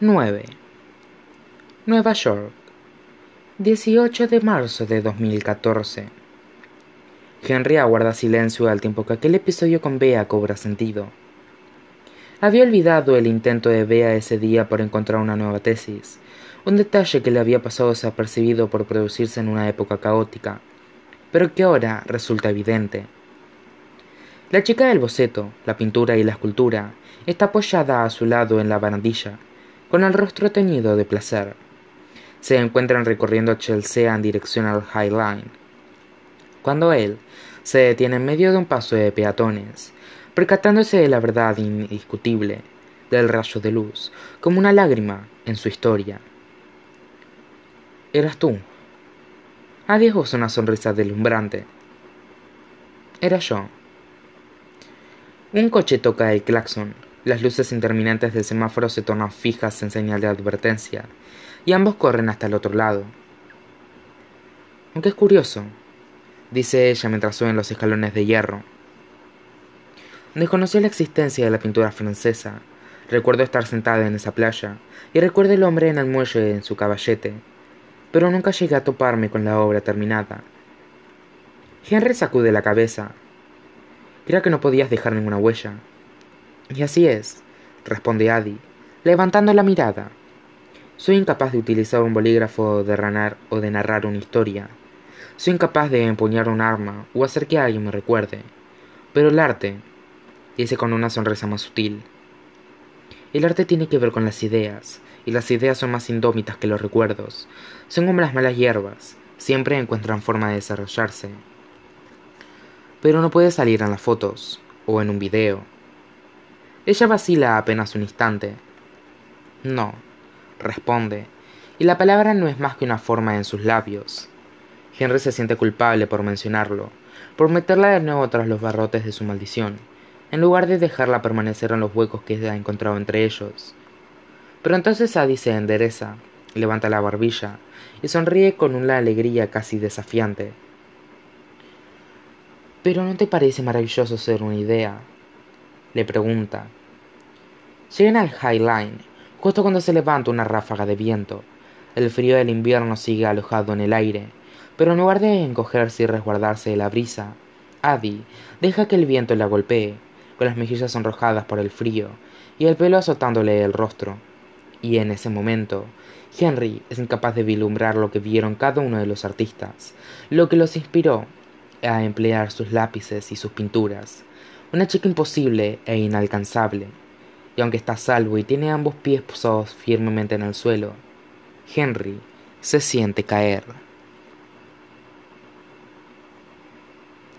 9. Nueva York, 18 de marzo de 2014. Henry aguarda silencio al tiempo que aquel episodio con Bea cobra sentido. Había olvidado el intento de Bea ese día por encontrar una nueva tesis, un detalle que le había pasado desapercibido por producirse en una época caótica, pero que ahora resulta evidente. La chica del boceto, la pintura y la escultura está apoyada a su lado en la barandilla, con el rostro teñido de placer. Se encuentran recorriendo Chelsea en dirección al High Line, cuando él se detiene en medio de un paso de peatones, percatándose de la verdad indiscutible del rayo de luz, como una lágrima en su historia. Eras tú. Adiós una sonrisa deslumbrante. Era yo. Un coche toca el claxon, las luces interminantes del semáforo se tornan fijas en señal de advertencia, y ambos corren hasta el otro lado. Aunque es curioso, dice ella mientras suben los escalones de hierro. Desconocí la existencia de la pintura francesa. Recuerdo estar sentada en esa playa, y recuerdo el hombre en el muelle en su caballete, pero nunca llegué a toparme con la obra terminada. Henry sacude la cabeza. Creo que no podías dejar ninguna huella. Y así es, responde Adi, levantando la mirada. Soy incapaz de utilizar un bolígrafo de ranar o de narrar una historia. Soy incapaz de empuñar un arma o hacer que alguien me recuerde. Pero el arte, dice con una sonrisa más sutil, el arte tiene que ver con las ideas, y las ideas son más indómitas que los recuerdos. Son como las malas hierbas, siempre encuentran forma de desarrollarse. Pero no puede salir en las fotos, o en un video, ella vacila apenas un instante. No, responde, y la palabra no es más que una forma en sus labios. Henry se siente culpable por mencionarlo, por meterla de nuevo tras los barrotes de su maldición, en lugar de dejarla permanecer en los huecos que ha encontrado entre ellos. Pero entonces Sadie se endereza, levanta la barbilla y sonríe con una alegría casi desafiante. ¿Pero no te parece maravilloso ser una idea? Le pregunta, Llegan al High Line, justo cuando se levanta una ráfaga de viento. El frío del invierno sigue alojado en el aire, pero en lugar de encogerse y resguardarse de la brisa, Adi deja que el viento la golpee, con las mejillas sonrojadas por el frío y el pelo azotándole el rostro. Y en ese momento, Henry es incapaz de vislumbrar lo que vieron cada uno de los artistas, lo que los inspiró a emplear sus lápices y sus pinturas. Una chica imposible e inalcanzable, y aunque está salvo y tiene ambos pies posados firmemente en el suelo, Henry se siente caer.